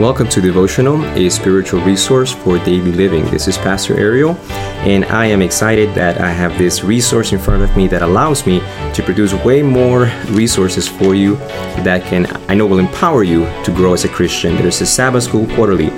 Welcome to Devotional, a spiritual resource for daily living. This is Pastor Ariel, and I am excited that I have this resource in front of me that allows me to produce way more resources for you that can, I know, will empower you to grow as a Christian. There's a Sabbath School Quarterly,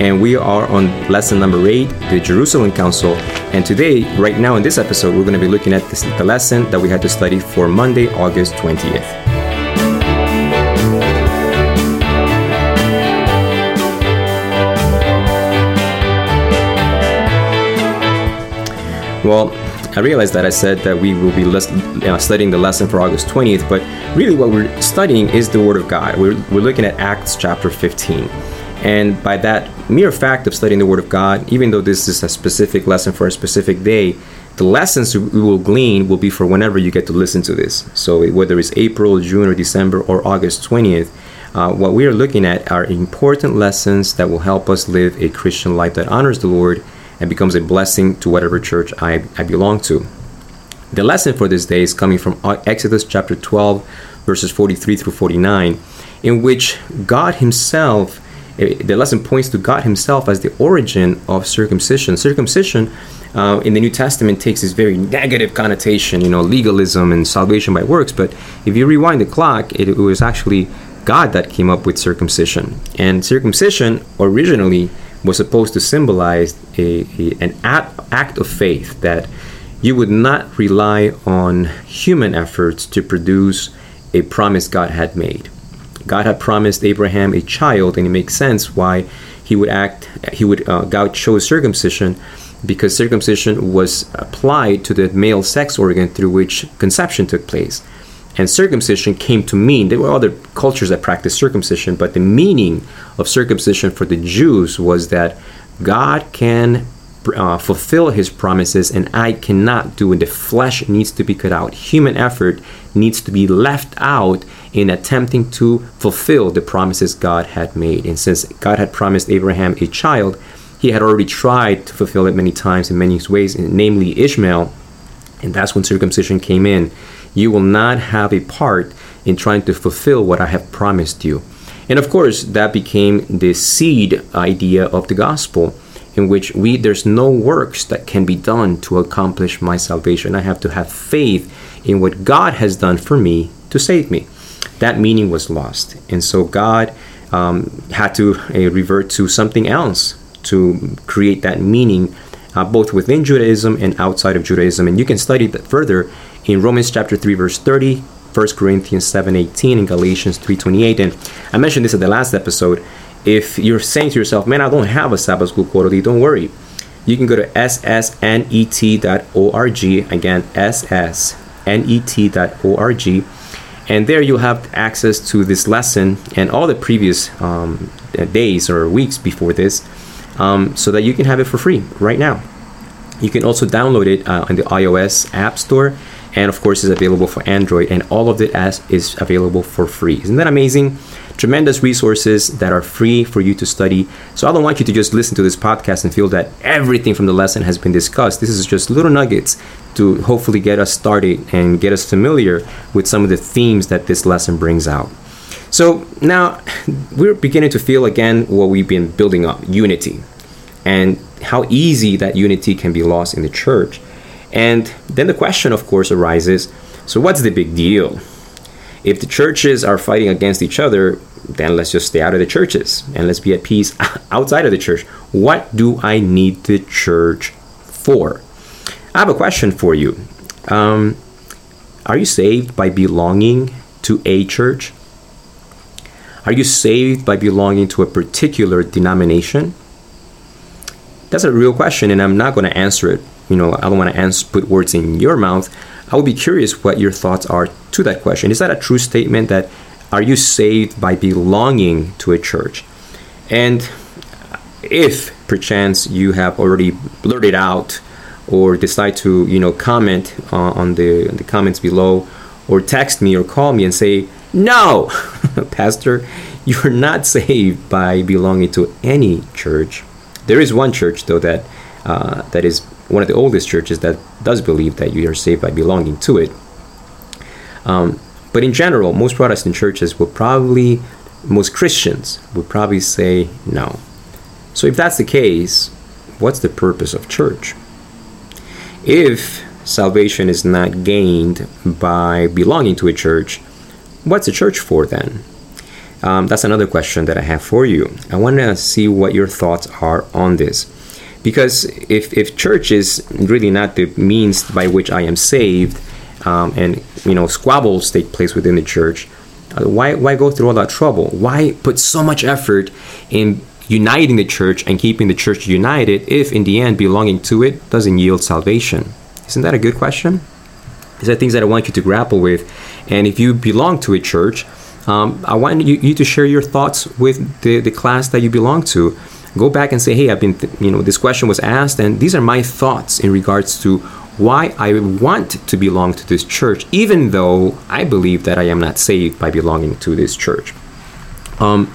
and we are on lesson number eight, the Jerusalem Council. And today, right now in this episode, we're going to be looking at this, the lesson that we had to study for Monday, August 20th. Well, I realized that I said that we will be uh, studying the lesson for August 20th, but really what we're studying is the Word of God. We're, we're looking at Acts chapter 15. And by that mere fact of studying the Word of God, even though this is a specific lesson for a specific day, the lessons we will glean will be for whenever you get to listen to this. So whether it's April, June, or December, or August 20th, uh, what we are looking at are important lessons that will help us live a Christian life that honors the Lord and becomes a blessing to whatever church I, I belong to. The lesson for this day is coming from Exodus chapter 12, verses 43 through 49, in which God Himself, eh, the lesson points to God Himself as the origin of circumcision. Circumcision uh, in the New Testament takes this very negative connotation, you know, legalism and salvation by works. But if you rewind the clock, it, it was actually God that came up with circumcision. And circumcision originally was supposed to symbolize a, a, an act, act of faith that you would not rely on human efforts to produce a promise God had made. God had promised Abraham a child, and it makes sense why he would act. He would uh, God chose circumcision because circumcision was applied to the male sex organ through which conception took place. And circumcision came to mean there were other cultures that practiced circumcision, but the meaning of circumcision for the Jews was that God can uh, fulfill his promises and I cannot do it. The flesh needs to be cut out. Human effort needs to be left out in attempting to fulfill the promises God had made. And since God had promised Abraham a child, he had already tried to fulfill it many times in many ways, namely Ishmael. And that's when circumcision came in you will not have a part in trying to fulfill what I have promised you. And of course, that became the seed idea of the gospel, in which we there's no works that can be done to accomplish my salvation. I have to have faith in what God has done for me to save me. That meaning was lost, and so God um, had to uh, revert to something else to create that meaning, uh, both within Judaism and outside of Judaism. And you can study that further in Romans chapter 3 verse 30, 1 Corinthians 7:18 and Galatians 3:28 and I mentioned this at the last episode. If you're saying to yourself, "Man, I don't have a Sabbath school quarterly," don't worry. You can go to ssnet.org again ssnet.org and there you'll have access to this lesson and all the previous um, days or weeks before this um, so that you can have it for free right now. You can also download it uh, on the iOS App Store and of course is available for Android and all of it as is available for free. Isn't that amazing? Tremendous resources that are free for you to study. So I don't want you to just listen to this podcast and feel that everything from the lesson has been discussed. This is just little nuggets to hopefully get us started and get us familiar with some of the themes that this lesson brings out. So now we're beginning to feel again what we've been building up unity and how easy that unity can be lost in the church. And then the question, of course, arises so, what's the big deal? If the churches are fighting against each other, then let's just stay out of the churches and let's be at peace outside of the church. What do I need the church for? I have a question for you. Um, are you saved by belonging to a church? Are you saved by belonging to a particular denomination? That's a real question, and I'm not going to answer it you know, I don't want to answer, put words in your mouth. I would be curious what your thoughts are to that question. Is that a true statement that are you saved by belonging to a church? And if perchance you have already blurted out or decide to, you know, comment uh, on the, the comments below or text me or call me and say, no, Pastor, you're not saved by belonging to any church. There is one church, though, that uh, that is one of the oldest churches that does believe that you are saved by belonging to it. Um, but in general, most Protestant churches will probably most Christians would probably say no. So, if that's the case, what's the purpose of church? If salvation is not gained by belonging to a church, what's a church for then? Um, that's another question that I have for you. I want to see what your thoughts are on this. Because if, if church is really not the means by which I am saved, um, and you know squabbles take place within the church, uh, why why go through all that trouble? Why put so much effort in uniting the church and keeping the church united if in the end belonging to it doesn't yield salvation? Isn't that a good question? These are things that I want you to grapple with. And if you belong to a church, um, I want you, you, to share your thoughts with the, the class that you belong to. Go back and say, hey, I've been, th- you know, this question was asked, and these are my thoughts in regards to why I want to belong to this church, even though I believe that I am not saved by belonging to this church. Um,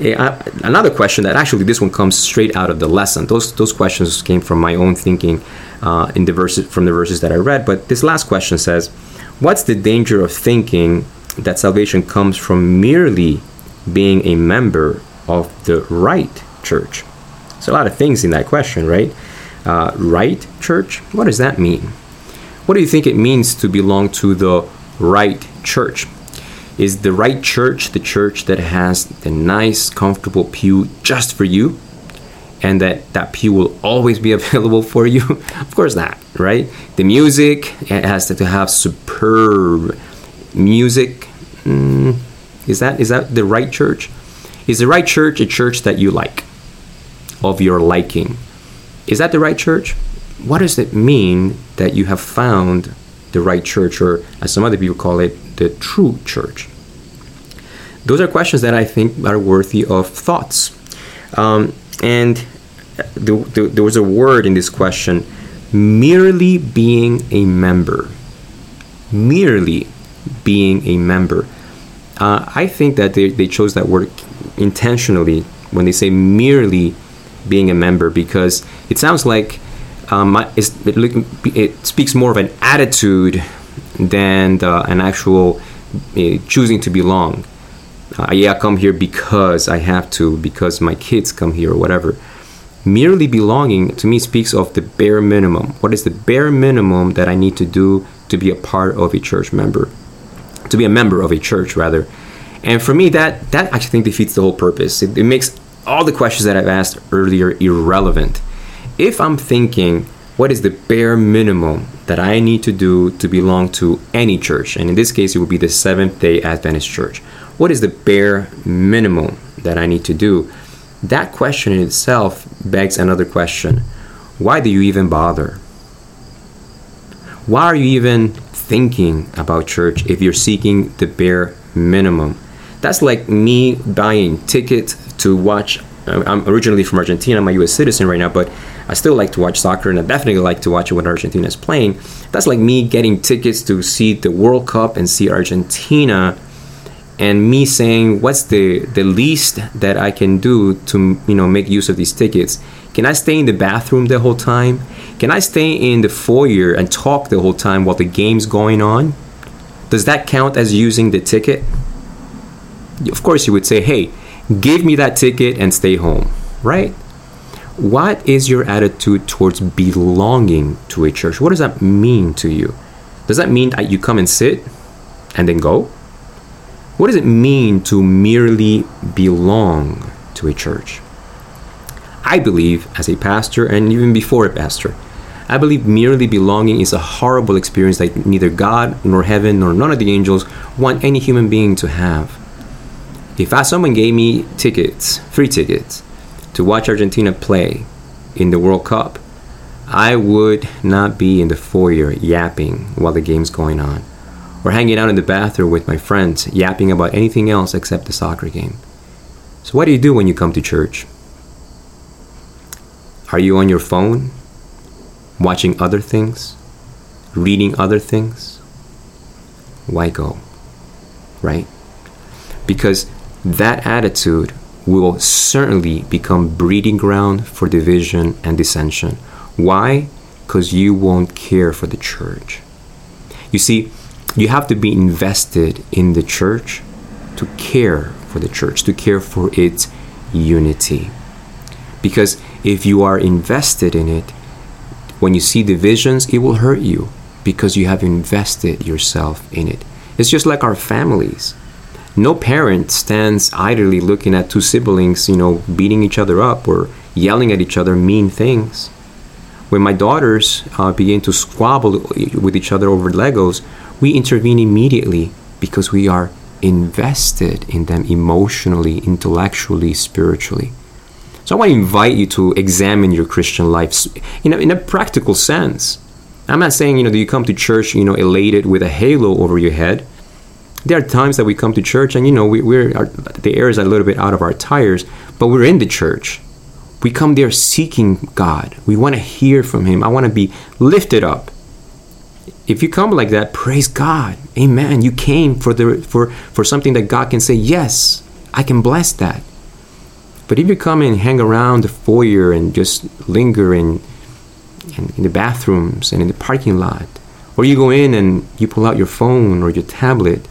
another question that actually this one comes straight out of the lesson. Those those questions came from my own thinking uh, in the verses from the verses that I read. But this last question says, "What's the danger of thinking that salvation comes from merely being a member of the right church?" There's a lot of things in that question, right? Uh, right church. What does that mean? What do you think it means to belong to the right church? Is the right church the church that has the nice, comfortable pew just for you? And that that pew will always be available for you? of course not, right? The music it has to, have superb music. Mm, is that is that the right church? Is the right church a church that you like, of your liking? Is that the right church? What does it mean that you have found the right church, or as some other people call it, the true church? Those are questions that I think are worthy of thoughts. Um, and the, the, there was a word in this question merely being a member. Merely being a member. Uh, I think that they, they chose that word intentionally when they say merely being a member because it sounds like um, it, it, speaks more of an attitude than an actual uh, choosing to belong. Uh, yeah, I come here because I have to, because my kids come here, or whatever. Merely belonging to me speaks of the bare minimum. What is the bare minimum that I need to do to be a part of a church member? To be a member of a church, rather. And for me, that that actually think defeats the whole purpose. It, it makes all the questions that I've asked earlier irrelevant. If I'm thinking, what is the bare minimum that I need to do to belong to any church? And in this case, it would be the Seventh day Adventist Church. What is the bare minimum that I need to do? That question in itself begs another question Why do you even bother? Why are you even thinking about church if you're seeking the bare minimum? That's like me buying tickets to watch. I'm originally from Argentina. I'm a U.S. citizen right now, but I still like to watch soccer, and I definitely like to watch it when Argentina is playing. That's like me getting tickets to see the World Cup and see Argentina and me saying what's the the least that I can do to you know make use of these tickets. Can I stay in the bathroom the whole time? Can I stay in the foyer and talk the whole time while the game's going on? Does that count as using the ticket? Of course, you would say, "Hey, give me that ticket and stay home," right? What is your attitude towards belonging to a church? What does that mean to you? Does that mean that you come and sit and then go? What does it mean to merely belong to a church? I believe, as a pastor, and even before a pastor, I believe merely belonging is a horrible experience that neither God, nor heaven, nor none of the angels want any human being to have. If I, someone gave me tickets, free tickets, to watch Argentina play in the World Cup, I would not be in the foyer yapping while the game's going on or hanging out in the bathroom with my friends, yapping about anything else except the soccer game. So, what do you do when you come to church? Are you on your phone, watching other things, reading other things? Why go? Right? Because that attitude will certainly become breeding ground for division and dissension. Why? Because you won't care for the church. You see, you have to be invested in the church to care for the church, to care for its unity. Because if you are invested in it, when you see divisions, it will hurt you because you have invested yourself in it. It's just like our families. No parent stands idly looking at two siblings, you know, beating each other up or yelling at each other mean things. When my daughters uh, begin to squabble with each other over Legos, we intervene immediately because we are invested in them emotionally, intellectually, spiritually. So I want to invite you to examine your Christian life in a, in a practical sense. I'm not saying, you know, that you come to church, you know, elated with a halo over your head. There are times that we come to church and, you know, we, are the air is a little bit out of our tires, but we're in the church. We come there seeking God. We want to hear from Him. I want to be lifted up if you come like that, praise God. Amen. You came for the for for something that God can say, "Yes, I can bless that." But if you come and hang around the foyer and just linger in, in, in the bathrooms and in the parking lot, or you go in and you pull out your phone or your tablet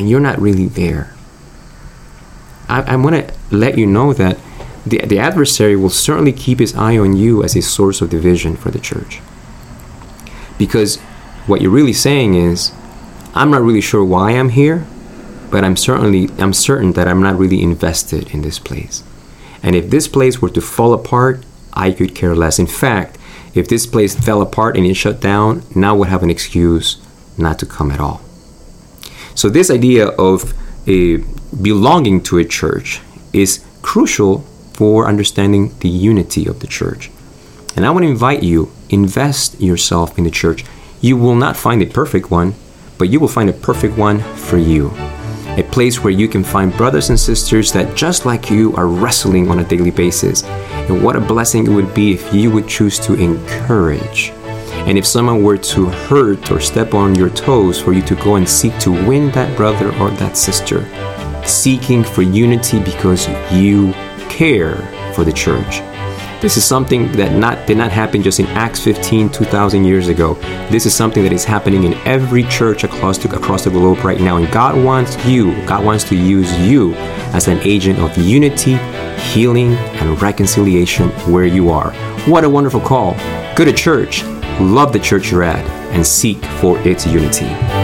and you're not really there, I, I want to let you know that the, the adversary will certainly keep his eye on you as a source of division for the church. Because what you're really saying is, I'm not really sure why I'm here, but I'm certainly I'm certain that I'm not really invested in this place. And if this place were to fall apart, I could care less. In fact, if this place fell apart and it shut down, now would have an excuse not to come at all. So this idea of a belonging to a church is crucial for understanding the unity of the church. And I want to invite you invest yourself in the church. You will not find a perfect one, but you will find a perfect one for you. A place where you can find brothers and sisters that just like you are wrestling on a daily basis. And what a blessing it would be if you would choose to encourage. And if someone were to hurt or step on your toes, for you to go and seek to win that brother or that sister, seeking for unity because you care for the church. This is something that not did not happen just in Acts 15 2000 years ago. This is something that is happening in every church across the, across the globe right now and God wants you, God wants to use you as an agent of unity, healing and reconciliation where you are. What a wonderful call. Go to church, love the church you're at and seek for its unity.